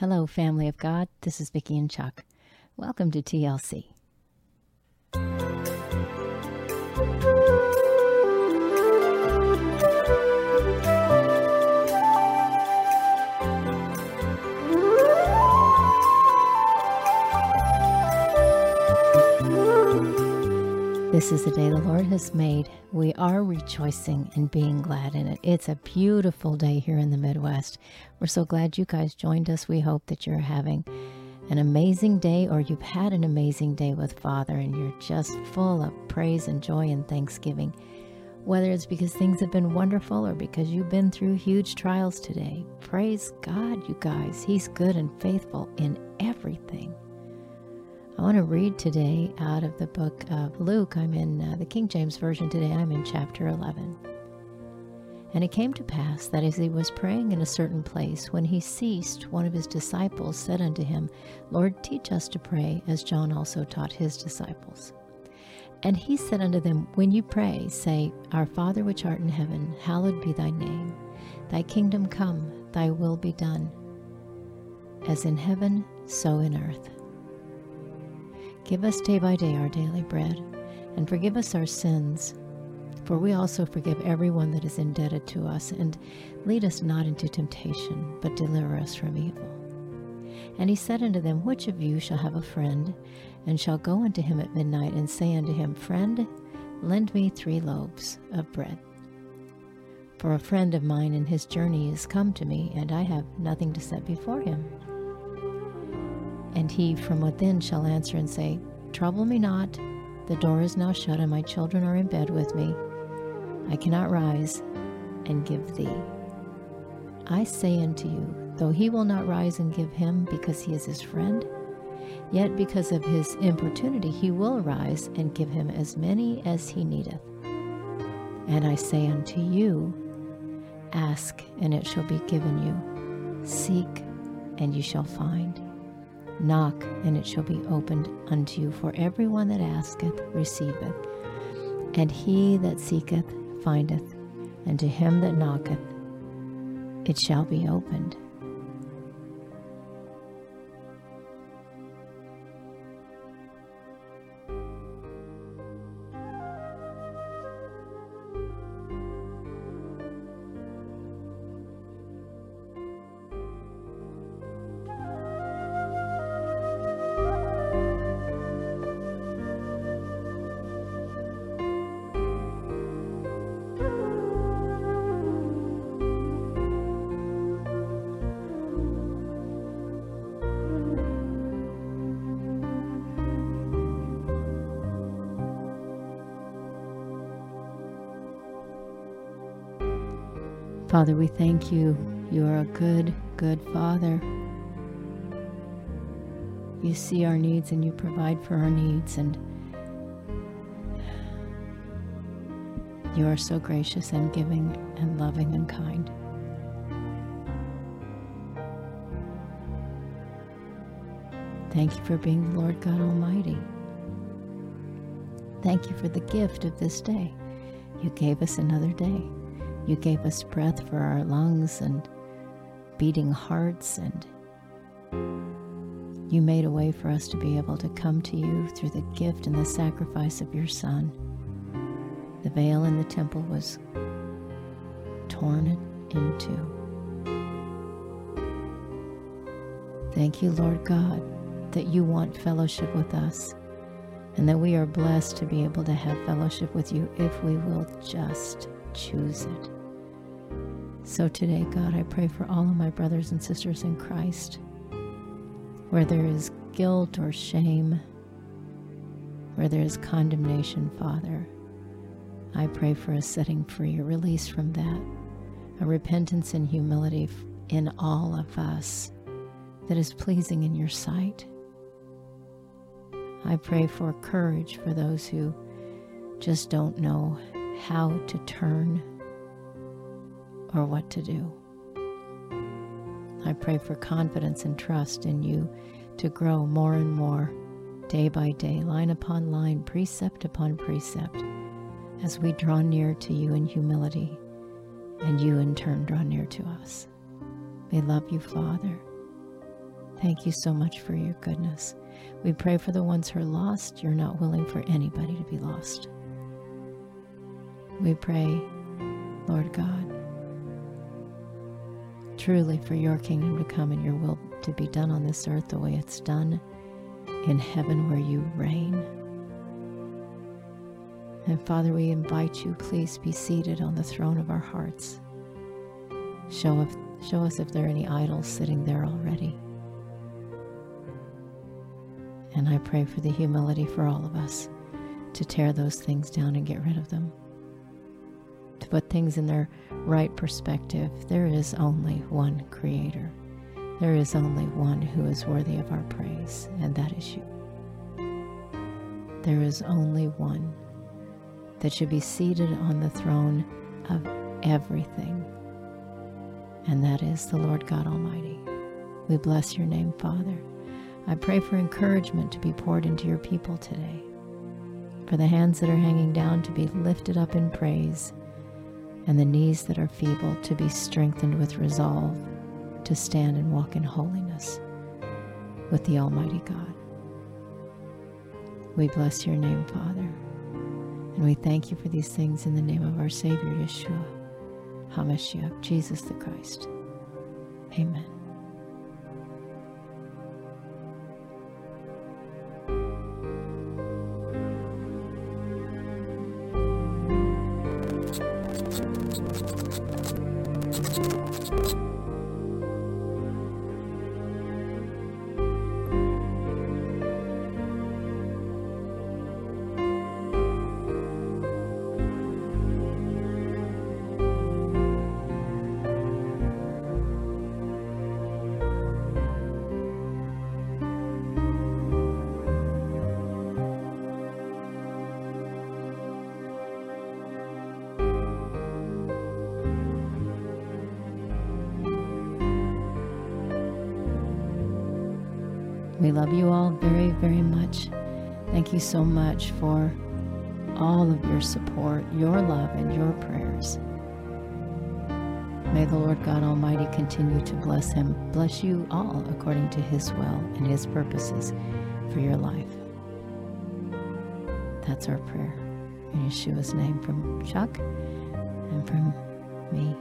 Hello, family of God. This is Vicky and Chuck. Welcome to TLC. This is the day the Lord has made. We are rejoicing and being glad in it. It's a beautiful day here in the Midwest. We're so glad you guys joined us. We hope that you're having an amazing day or you've had an amazing day with Father and you're just full of praise and joy and thanksgiving. Whether it's because things have been wonderful or because you've been through huge trials today, praise God, you guys. He's good and faithful in everything. I want to read today out of the book of Luke. I'm in uh, the King James Version today. I'm in chapter 11. And it came to pass that as he was praying in a certain place, when he ceased, one of his disciples said unto him, Lord, teach us to pray, as John also taught his disciples. And he said unto them, When you pray, say, Our Father which art in heaven, hallowed be thy name. Thy kingdom come, thy will be done, as in heaven, so in earth. Give us day by day our daily bread, and forgive us our sins, for we also forgive everyone that is indebted to us, and lead us not into temptation, but deliver us from evil. And he said unto them, Which of you shall have a friend, and shall go unto him at midnight, and say unto him, Friend, lend me three loaves of bread? For a friend of mine in his journey is come to me, and I have nothing to set before him. And he from within shall answer and say, Trouble me not, the door is now shut, and my children are in bed with me. I cannot rise and give thee. I say unto you, though he will not rise and give him because he is his friend, yet because of his importunity he will rise and give him as many as he needeth. And I say unto you, Ask, and it shall be given you. Seek, and you shall find. Knock, and it shall be opened unto you. For everyone that asketh receiveth, and he that seeketh findeth, and to him that knocketh it shall be opened. Father, we thank you. You are a good, good Father. You see our needs and you provide for our needs, and you are so gracious and giving and loving and kind. Thank you for being the Lord God Almighty. Thank you for the gift of this day. You gave us another day. You gave us breath for our lungs and beating hearts, and you made a way for us to be able to come to you through the gift and the sacrifice of your Son. The veil in the temple was torn in two. Thank you, Lord God, that you want fellowship with us and that we are blessed to be able to have fellowship with you if we will just choose it. So today, God, I pray for all of my brothers and sisters in Christ, where there is guilt or shame, where there is condemnation, Father. I pray for a setting free, a release from that, a repentance and humility in all of us that is pleasing in your sight. I pray for courage for those who just don't know how to turn or what to do. I pray for confidence and trust in you to grow more and more, day by day, line upon line, precept upon precept, as we draw near to you in humility, and you in turn draw near to us. We love you, Father. Thank you so much for your goodness. We pray for the ones who are lost. You're not willing for anybody to be lost. We pray, Lord God, truly for your kingdom to come and your will to be done on this earth the way it's done in heaven where you reign. And Father, we invite you, please be seated on the throne of our hearts. Show, if, show us if there are any idols sitting there already. And I pray for the humility for all of us to tear those things down and get rid of them. To put things in their right perspective, there is only one Creator. There is only one who is worthy of our praise, and that is you. There is only one that should be seated on the throne of everything, and that is the Lord God Almighty. We bless your name, Father. I pray for encouragement to be poured into your people today, for the hands that are hanging down to be lifted up in praise, and the knees that are feeble to be strengthened with resolve to stand and walk in holiness with the Almighty God. We bless your name, Father, and we thank you for these things in the name of our Savior, Yeshua, HaMashiach, Jesus the Christ. Amen. We love you all very, very much. Thank you so much for all of your support, your love, and your prayers. May the Lord God Almighty continue to bless him, bless you all according to his will and his purposes for your life. That's our prayer. In Yeshua's name from Chuck and from me.